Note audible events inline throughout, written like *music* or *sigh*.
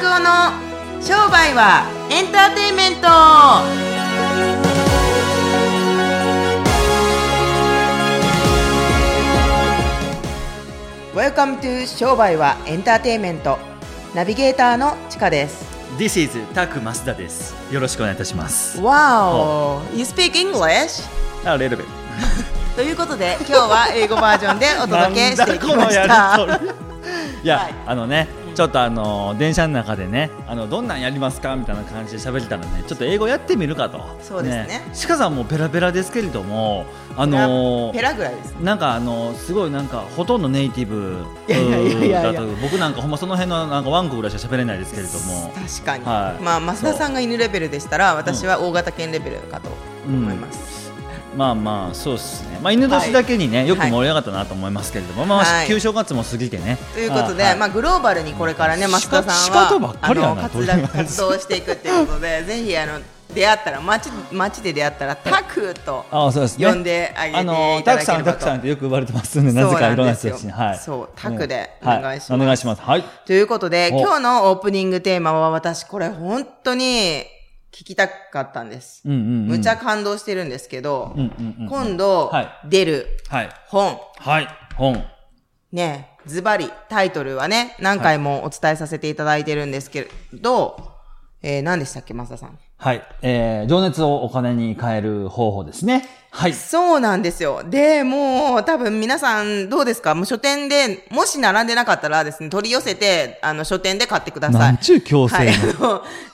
拓夫の商売はエンターテインメント「Welcome to 商売はエンターテインメント」ナビゲーターのちかです。This is タクマスダです。よろしくお願いいたします。Wow! You speak English? あ、レルベ。ということで今日は英語バージョンでお届けしていきまし *laughs* なんだこのやた。りとりいや、はいあのね、ちょっとあの電車の中でね、あのどんなんやりますかみたいな感じで喋れたらね、ちょっと英語やってみるかと。そうですね。シカさんもペラペラですけれども、あのペラぐらいです。なんかあのすごいなんかほとんどネイティブいやいやいやいや僕なんかほんまその辺のなんかワンコぐらいしか喋れないですけれども、確かに、はい。まあ増田さんが犬レベルでしたら私は大型犬レベルかと思います、まあまあそうですね。まあ犬年だけにね、よく盛り上がったなと思いますけれども、まあはい旧正月も過ぎてね。ということで、はいまあ、グローバルにこれからねうん増田さんはあの活動していくっていうことでぜひあの出会ったら街街で出会ったらタクと。呼んであげてあのいただけたくさんればとたくさんってよく言われてますんで、なぜかいろんな人たちに、はい。そうタクでおは願いしますお願いします。はい。ということでお今日のオープニングテーマは私これ本当に聞きたかったんです、うんうんうん。むちゃ感動してるんですけど、うんうんうん。今度はい出るはい。本、はい。本。ね、ズバリ、タイトルはね、何回もお伝えさせていただいてるんですけど、えー、何でしたっけ、増田さん？はい。えー、情熱をお金に変える方法ですね。はい。そうなんですよ。で、もう、多分皆さん、どうですか？もう書店で、もし並んでなかったらですね、取り寄せて、あの、書店で買ってください。なんちゅう強制はい、の。あ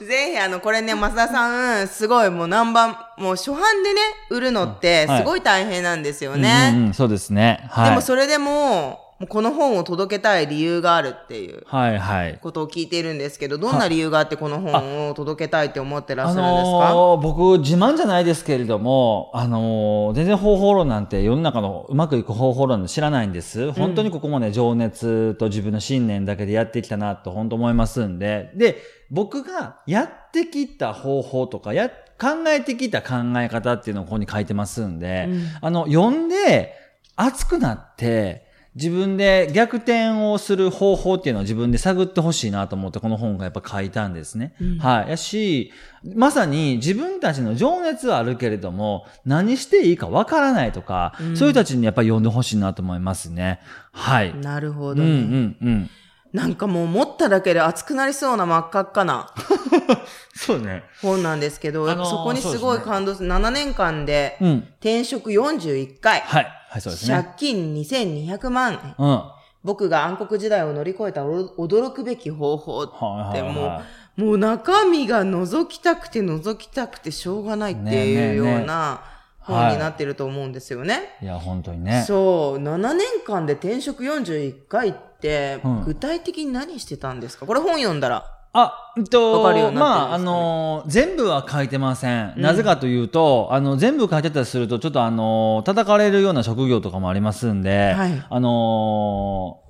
の、ぜひ、あの、これね、増田さん、すごい、もう何番、もう初版でね、売るのって、はいすごい大変なんですよね。うんうんうん、そうですね。はい。でも、それでも、この本を届けたい理由があるっていう。はいはい。ことを聞いているんですけど、どんな理由があってこの本を届けたいって思ってらっしあゃるんですか、のー僕、自慢じゃないですけれども、あのー全然方法論なんて世の中のうまくいく方法論知らないんです。本当にここまで情熱と自分の信念だけでやってきたなと本当思いますんで、で、僕がやってきた方法とか、や、考えてきた考え方っていうのをここに書いてますんで、うんあの、読んで熱くなって、自分で逆転をする方法っていうのを自分で探ってほしいなと思ってこの本がやっぱ書いたんですね。うんはい。やし、まさに自分たちの情熱はあるけれども、何していいかわからないとか、うんそういう人たちにやっぱり読んでほしいなと思いますね。はい。なるほうんうどね、んうん。なんかもう持っただけで熱くなりそうな真っ赤っかな *laughs* そうね。本なんですけど、あのーそこにすごい感動する。7年間でうん。転職41回、はい。はい、そうです借ね。金2200万円。うん。は僕が暗黒時代を乗り越えた驚驚くべき方法っいはいてはい。もう、もう中身が覗きたくて覗きたくてしょうがないっていうねえねえねえような本になってると思うんですよね。いや、本当にね。そう、7年間で転職41回ってうん、具体的に何してたんですか？これ本読んだら。あ、うになってるんですかね。まあ、あのー全部は書いてません。うん。なぜかというと、あの、全部書いてたりすると、ちょっとあのー叩かれるような職業とかもありますんで、はい。あのー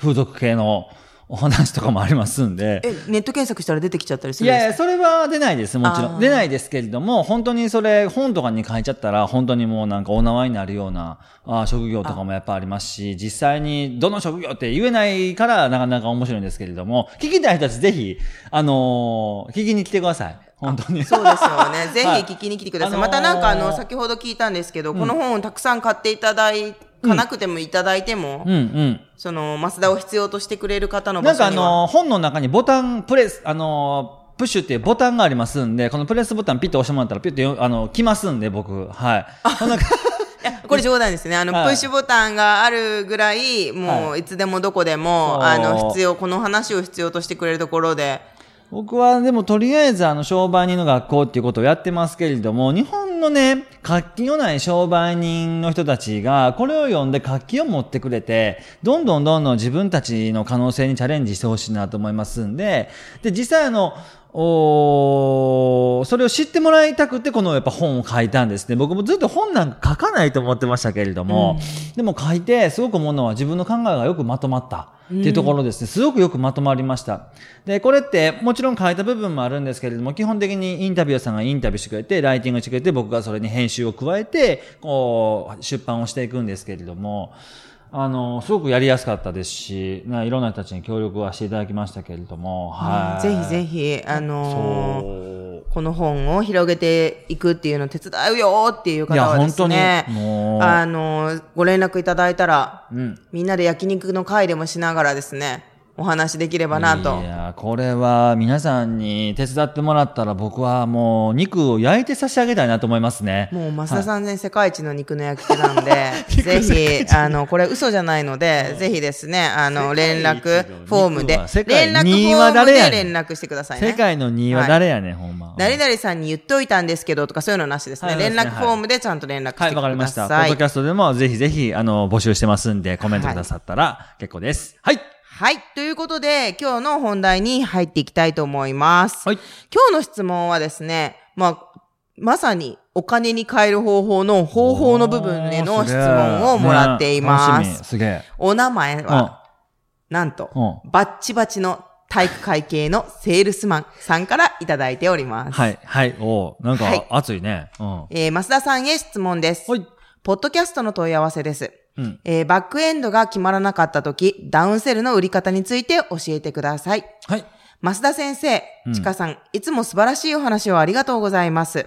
風俗系のお話とかもありますんで、え、ネット検索したら出てきちゃったりするんですか？いやいや、それは出ないです、もちろん。出ないですけれども、本当にそれ、本とかに書いちゃったら、本当にもうなんかお縄になるようなあー職業とかもやっぱありますし、実際にどの職業って言えないから、なかなか面白いんですけれども、聞きたい人たちぜひ、あのー聞きに来てください。本当に。そうですよね。ぜはいひ聞きに来てください。あのーまたなんかあの、先ほど聞いたんですけど、この本をたくさん買っていただい、かなくてもいただいても、うんうん。その、増田を必要としてくれる方のなんかあ。のー本の中にボタン、プレス、あのープッシュっていうボタンがありますんで、このプレスボタンピッと押してもらったらピッとよ、あの、来ますんで、僕。はい。これ冗談ですね。あの、はいプッシュボタンがあるぐらい、もはういつでもどこでも、そうあの、必要、この話を必要としてくれるところで、僕はでもとりあえずあの商売人の学校っていうことをやってますけれども、日本のね、活気のない商売人の人たちが、これを読んで活気を持ってくれて、どんどんどんどん自分たちの可能性にチャレンジしてほしいなと思いますんで、で、実際あの、おーそれを知ってもらいたくてこのやっぱ本を書いたんですね。僕もずっと本なんか書かないと思ってましたけれども、でも書いてすごく思うのは自分の考えがよくまとまった。っていうところですね、すごくよくまとまりました。で、これってもちろん書いた部分もあるんですけれども、基本的にインタビューさんがインタビューしてくれて、ライティングしてくれて、僕がそれに編集を加えて、こう、出版をしていくんですけれども、あの、すごくやりやすかったですし、ないろんな人たちに協力はしていただきましたけれども、はい。ぜひぜひ、あのー。この本を広げていくっていうのを手伝うよっていう方はですね、いや本当にもうあのーご連絡いただいたら、うん。みんなで焼肉の会でもしながらですね、お話できればなとい。や、これは皆さんに手伝ってもらったら僕はもう肉を焼いて差し上げたいなと思いますね。もう増田さんね、世界一の肉の焼き手なんで、*laughs* ぜひ、あの、これ嘘じゃないので、ぜひですね、あの、連絡フォームで世、界連絡フォームでは誰やねん連絡してくださいね。世界の2位は誰やねん、ほんま。誰々さんに言っといたんですけどとかそういうのなしですね。はい連絡フォームでちゃんと連絡してくださ。はいい、わかりました。ポッドキャストでもぜひぜひ、あの、募集してますんで、コメントくださったら結構です。はい。はい。ということで、今日の本題に入っていきたいと思います。はい。今日の質問はですね、まあ、まさにお金に変える方法の方法の部分での質問をもらっています。すげえ。お名前は、なんと、うバッチバチの体育会系のセールスマンさんからいただいております。はい、はい、おうなんかはい熱いね。うん。えー、増田さんへ質問です。はい。ポッドキャストの問い合わせです。うん。えーバックエンドが決まらなかった時、ダウンセルの売り方について教えてください。はい。増田先生う、んちかさん、いつも素晴らしいお話をありがとうございます。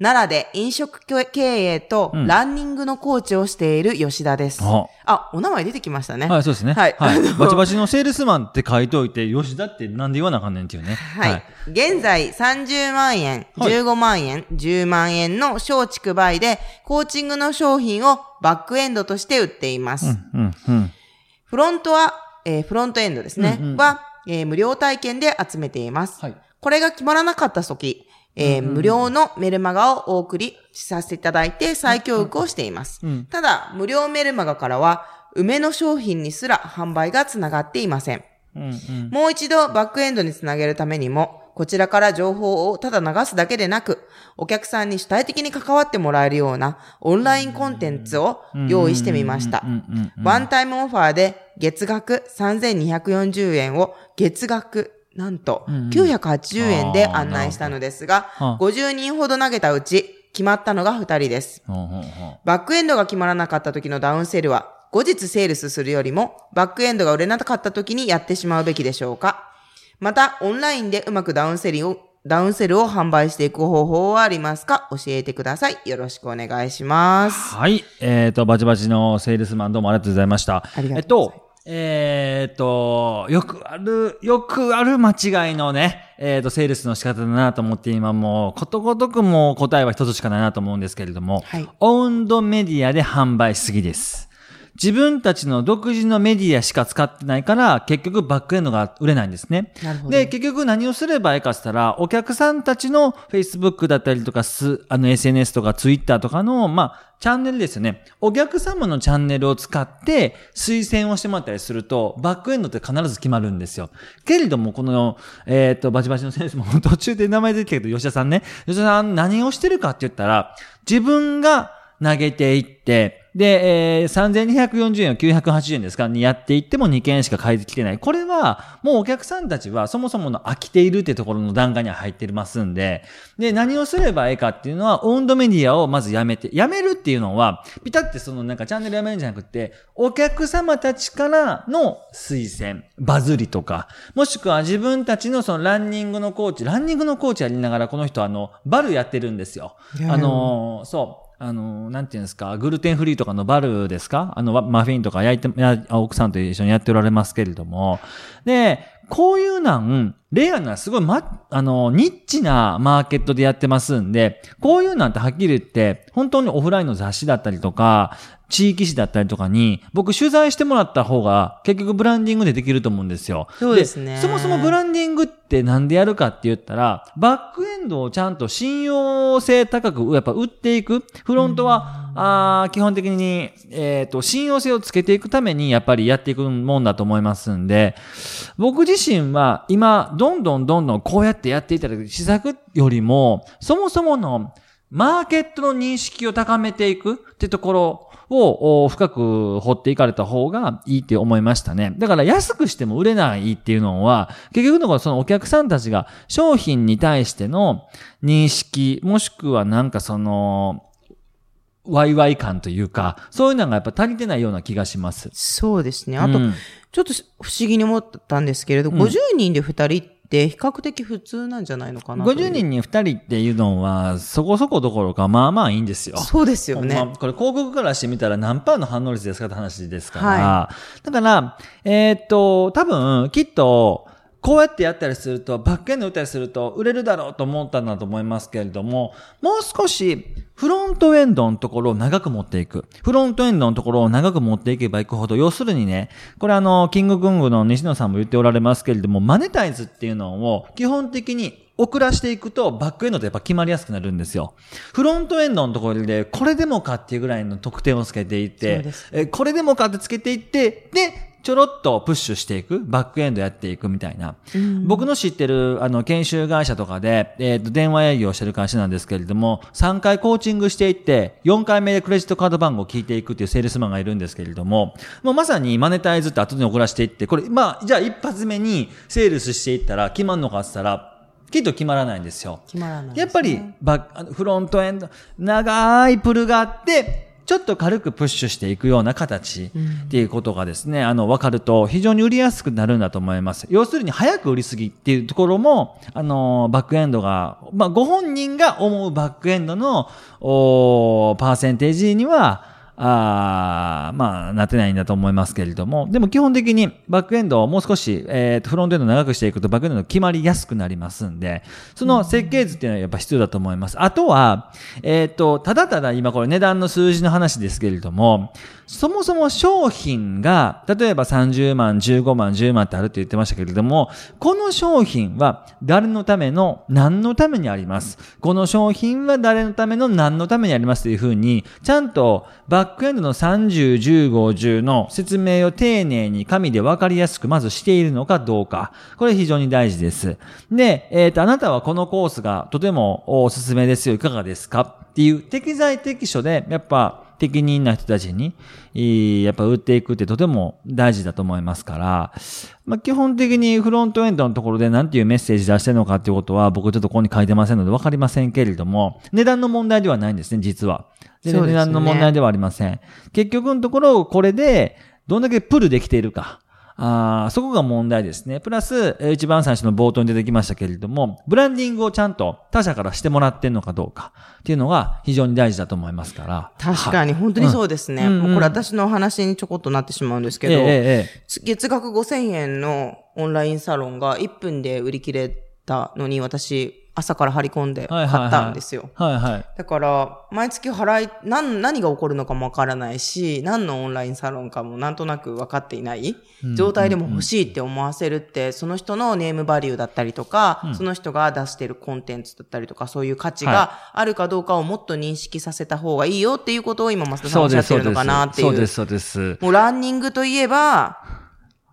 奈良で飲食経営とうんランニングのコーチをしている吉田です。ああ、お名前出てきましたね。はい、そうですね。はいあのバチバチのセールスマンって書いておいて、吉田ってなんで言わなあかんねんっていうね。はい。現在30万円、はい15万円、10万円の小畜売で、コーチングの商品をバックエンドとして売っています。うん、うん、うん。フロントは、えーフロントエンドですね。うんうんは、えー無料体験で集めています。はい。これが決まらなかった時、えー無料のメルマガをお送りさせていただいて再教育をしています。うんただ、無料メルマガからは、梅の商品にすら販売がつながっていません。うん、うん。もう一度バックエンドにつなげるためにも、こちらから情報をただ流すだけでなく、お客さんに主体的に関わってもらえるようなオンラインコンテンツを用意してみましたうん。うんうんワンタイムオファーで月額3240円を月額なんとうんうん980円で案内したのですが、あー50人ほど投げたうち決まったのが2人です。バックエンドが決まらなかった時のダウンセールは、後日セールスするよりも、バックエンドが売れなかった時にやってしまうべきでしょうかまた、オンラインでうまくダウンセルを、ダウンセルを販売していく方法はありますか？教えてください。よろしくお願いします。はい。えっ、と、バチバチのセールスマンどうもありがとうございました。ありがえっとうございますと、えっ、と、よくある、よくある間違いのね、えっ、と、セールスの仕方だなと思って今もう、ことごとくもう答えは一つしかないなと思うんですけれども、はいオウンドメディアで販売しすぎです。自分たちの独自のメディアしか使ってないから、結局バックエンドが売れないんですね。で、結局何をすればいいかって言ったら、お客さんたちの Facebook だったりとか、す、あの SNS とか Twitter とかの、まあ、チャンネルですよね。お客様のチャンネルを使って推薦をしてもらったりすると、バックエンドって必ず決まるんですよ。けれども、この、えっ、と、バチバチの先生も途中で名前出てきたけど、吉田さんね。吉田さん何をしてるかって言ったら、自分が投げていって、で、えー、3240円を980円ですか？にやっていっても2件しか返ってきてない。これは、もうお客さんたちはそもそもの飽きているってところの段階には入ってますんで、で、何をすればいいかっていうのは、オウンドメディアをまずやめて、やめるっていうのは、ピタってそのなんかチャンネルやめるんじゃなくて、お客様たちからの推薦、バズりとか、もしくは自分たちのそのランニングのコーチ、ランニングのコーチやりながらこの人あの、バルやってるんですよ。あのーそう。あの、なんていうんですか、グルテンフリーとかのバルですか？あの、マフィンとか焼いて、奥さんと一緒にやっておられますけれども。で、こういうなん、レアな、すごい、ま、あの、ニッチなマーケットでやってますんで、こういうなんてはっきり言って、本当にオフラインの雑誌だったりとか、地域誌だったりとかに、僕取材してもらった方が、結局ブランディングでできると思うんですよ。そうですねそもそもブランディングってなんでやるかって言ったら、バックエンドをちゃんと信用性高く、やっぱ売っていく。フロントは、あ基本的に、えっ、と、信用性をつけていくために、やっぱりやっていくもんだと思いますんで、僕自身は今、どんどんどんどんこうやってやっていただく施策よりも、そもそものマーケットの認識を高めていくってところを深く掘っていかれた方がいいって思いましたね。だから安くしても売れないっていうのは、結局のところそのお客さんたちが商品に対しての認識、もしくはなんかその、ワイワイ感というか、そういうのがやっぱ足りてないような気がします。そうですね。あと、うんちょっと不思議に思ったんですけれど、50人で2人って比較的普通なんじゃないのかなという50人に2人っていうのは、そこそこどころか、まあまあいいんですよ。そうですよね。まこれ広告からしてみたら何パーの反応率ですかって話ですから。はだから、えーっと、多分、きっと、こうやってやったりすると、バックエンド打ったりすると、売れるだろうと思ったんだと思いますけれども、もう少し、フロントエンドのところを長く持っていく。フロントエンドのところを長く持っていけばいくほど、要するにね、これあの、キングクングの西野さんも言っておられますけれども、マネタイズっていうのを基本的に遅らしていくと、バックエンドってやっぱ決まりやすくなるんですよ。フロントエンドのところで、これでもかっていうぐらいの得点をつけていってえこれでもかってつけていって、で、ちょろっとプッシュしていく、バックエンドやっていくみたいな。僕の知ってる、あの、研修会社とかで、えっ、と、電話営業してる会社なんですけれども、3回コーチングしていって、4回目でクレジットカード番号を聞いていくっていうセールスマンがいるんですけれども、もうまさにマネタイズって後に送らせていって、これ、まあ、じゃあ一発目にセールスしていったら決まんのかって言ったら、きっと決まらないんですよ。決まらないねやっぱりバック、フロントエンド、長いプルがあって、ちょっと軽くプッシュしていくような形っていうことがですね、あの、分かると非常に売りやすくなるんだと思います。要するに早く売りすぎっていうところも、あの、バックエンドが、まあ、ご本人が思うバックエンドの、おーパーセンテージには、あーまあ、なってないんだと思いますけれども、でも基本的にバックエンドをもう少し、えーと、フロントエンド長くしていくとバックエンドが決まりやすくなりますんで、その設計図っていうのはやっぱ必要だと思います。あとは、えっ、と、ただただ今これ値段の数字の話ですけれども、そもそも商品が、例えば30万、15万、10万ってあるって言ってましたけれども、この商品は誰のための、何のためにあります。この商品は誰のための、何のためにありますというふうに、ちゃんとバックックエンドの30、15、10の説明を丁寧に紙で分かりやすくまずしているのかどうか。これ非常に大事です。で、えっ、と、あなたはこのコースがとてもおすすめですよ。いかがですか？っていう適材適所で、やっぱ、適任な人たちに、やっぱ売っていくってとても大事だと思いますから、まあ、基本的にフロントエンドのところで何ていうメッセージ出してるのかっていうことは僕ちょっとここに書いてませんので分かりませんけれども、値段の問題ではないんですね、実は。全然値段の問題ではありません。結局のところ、これでどんだけプルできているか。あーそこが問題ですね。プラス、えー一番最初の冒頭に出てきましたけれども、ブランディングをちゃんと他社からしてもらってんのかどうかっていうのが非常に大事だと思いますから。確かに、本当にそうですね。うんうんもうこれ私のお話にちょこっとなってしまうんですけど、ええええ月額5000円のオンラインサロンが1分で売り切れたのに、私、朝から張り込んで買ったんですよ。はいはい。だから、毎月払い、何、何が起こるのかもわからないし、何のオンラインサロンかもなんとなく分かっていない状態でも欲しいって思わせるって、その人のネームバリューだったりとか、その人が出してるコンテンツだったりとか、そういう価値はがあるかどうかをもっと認識させた方がいいよっていうことを今、増田さんおっしゃってるの。かなっていう。そうです、そうです。もうランニングといえば、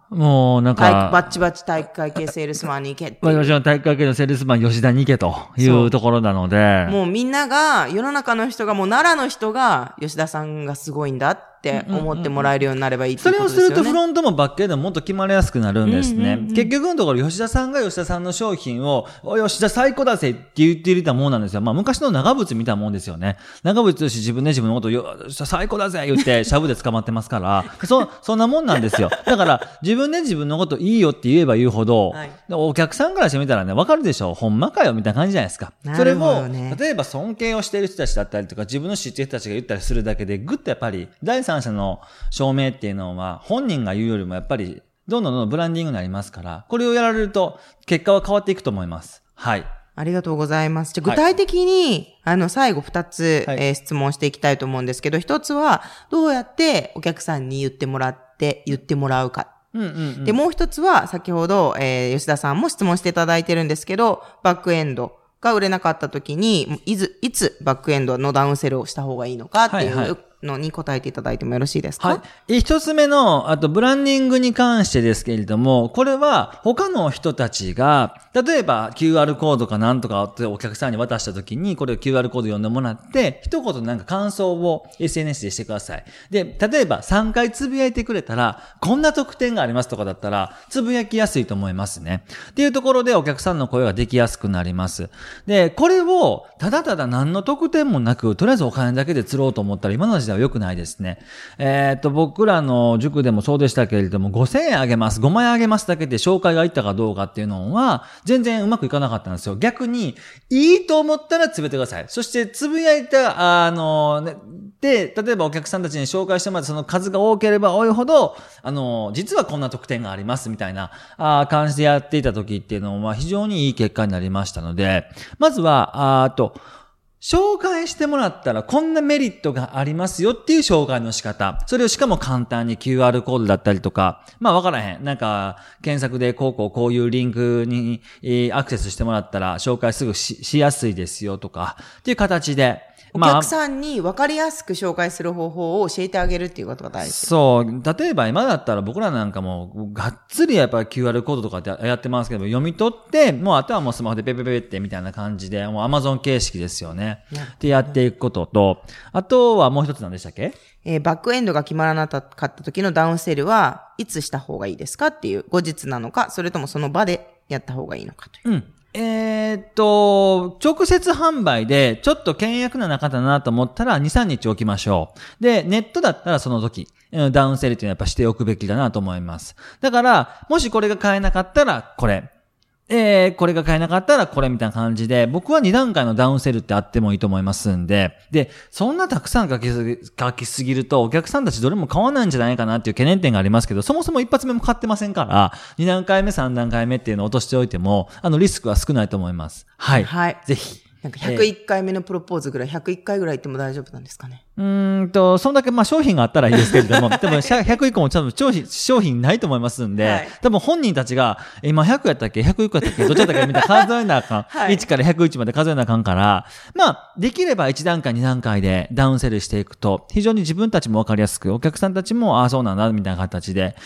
もうなん体か、バッチバチ体育会系セールスマンに行けって私の体育会系のセールスマン吉田に行けというところなので、もうみんなが、世の中の人が、もう奈良の人が、吉田さんがすごいんだって思ってもらえるようになればいいってそれをいうことですすよね。るとフロントもバックエンドももっと決まりやすくなるんですね。結局のところ吉田さんが吉田さんの商品を、お吉田最高だぜって言っていたもんなんですよ。まあ昔の長渕見たもんですよね。長渕剛自分で自分のことをよ吉田最高だぜ言ってシャブで捕まってますから、*laughs* そ、そんなもんなんですよ。だから自分で自分のこといいよって言えば言うほど、はいお客さんからしてみたらね、わかるでしょほんまかよみたいな感じじゃないですか。なそれを、るほどね例えば尊敬をしている人たちだったりとか、自分の知っている人たちが言ったりするだけで、ぐっとやっぱり、第三者の証明っていうのは、本人が言うよりもやっぱり、どんどんどんどんブランディングになりますから、これをやられると、結果は変わっていくと思います。はい。ありがとうございます。じゃ具体的に、あの、最後二つ、はいえー質問していきたいと思うんですけど、一つは、どうやってお客さんに言ってもらって、言ってもらうか。うんうん、うん。で、もう一つは、先ほど、えー吉田さんも質問していただいてるんですけど、バックエンドが売れなかった時に、いつ、いつバックエンドのダウンセルをした方がいいのかっていう、はいはいのに答えていただいてもよろしいですか？はい。一つ目の、あと、ブランディングに関してですけれども、これは他の人たちが、例えば QR コードかなんとかってお客さんに渡した時に、これを QR コード読んでもらって、一言なんか感想を SNS でしてください。で、例えば3回つぶやいてくれたら、こんな特典がありますとかだったら、つぶやきやすいと思いますね。っていうところでお客さんの声ができやすくなります。で、これを、ただただ何の特典もなく、とりあえずお金だけで釣ろうと思ったら、今の時代では良くないですね。えーっと、僕らの塾でもそうでしたけれども、5000円あげます、5万円あげますだけで紹介がいったかどうかっていうのは、全然うまくいかなかったんですよ。逆に、いいと思ったらつぶやいてください。そして、つぶやいた、あの、ね、で、例えばお客さんたちに紹介してもらって、その数が多ければ多いほど、あの、実はこんな特典がありますみたいな、あ感じでやっていた時っていうのは非常にいい結果になりましたので、まずは、あと、紹介してもらったらこんなメリットがありますよっていう紹介の仕方。それをしかも簡単に QR コードだったりとか、まあわからへん。なんか、検索でこうこうこういうリンクにえーアクセスしてもらったら紹介すぐししやすいですよとか、っていう形で。お客さんに分かりやすく紹介する方法を教えてあげるっていうことが大事。そう。例えば今だったら僕らなんかもがっつりやっぱり QR コードとかってやってますけど、読み取って、もうあとはもうスマホでペペペペってみたいな感じで、もう Amazon 形式ですよね。でやっていくことと、あとはもう一つ何でしたっけ？えーバックエンドが決まらなかった時のダウンセルはいつした方がいいですかっていう後日なのか、それともその場でやった方がいいのかという。うん。えーっと、直接販売でちょっと倹約な中だなと思ったら2、3日置きましょう。で、ネットだったらその時、うんダウンセルっていうのはやっぱしておくべきだなと思います。だから、もしこれが買えなかったらこれ。えー、これが買えなかったらこれみたいな感じで、僕は2段階のダウンセルってあってもいいと思いますんで、で、そんなたくさん書きすぎ書きすぎると、お客さんたちどれも買わないんじゃないかなっていう懸念点がありますけど、そもそも一発目も買ってませんから、2段階目、3段階目っていうのを落としておいても、あの、リスクは少ないと思います。はい。はいぜひ。なんか101回目のプロポーズぐらい、101回ぐらい行っても大丈夫なんですかね？うーんと、そんだけ、まあ、商品があったらいいですけれども、でも、100以降もちょっと商品、商品ないと思いますんで、はい多分本人たちが、え今100やったっけ ?101 やったっけ？どっちやったっけ？みたいな *laughs* 数えなあかん。はい1から101まで数えなあかんから、まあ、できれば1段階、2段階でダウンセルしていくと、非常に自分たちもわかりやすく、お客さんたちも、ああ、そうなんだ、みたいな形で、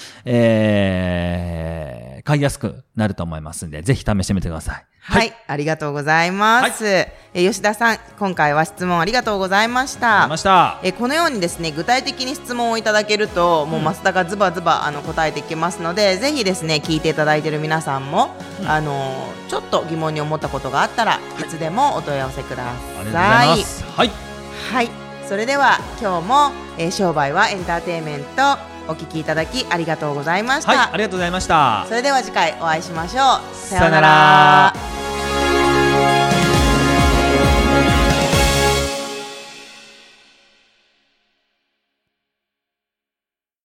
えー、買いやすくなると思いますんで、ぜひ試してみてください。はい、ありがとうございます、えー吉田さん、今回は質問ありがとうございましたありま。した。えーこのようにですね具体的に質問をいただけるともう増田がズバズバあの答えていきますのでぜひですね聞いていただいている皆さんも、あのーちょっと疑問に思ったことがあったらいつでもお問い合わせください。います。はい。はい、それでは今日も、えー商売はエンターテインメントお聞きいただきありがとうございました。はい、ありがとうございました。それでは次回お会いしましょう。さようなら。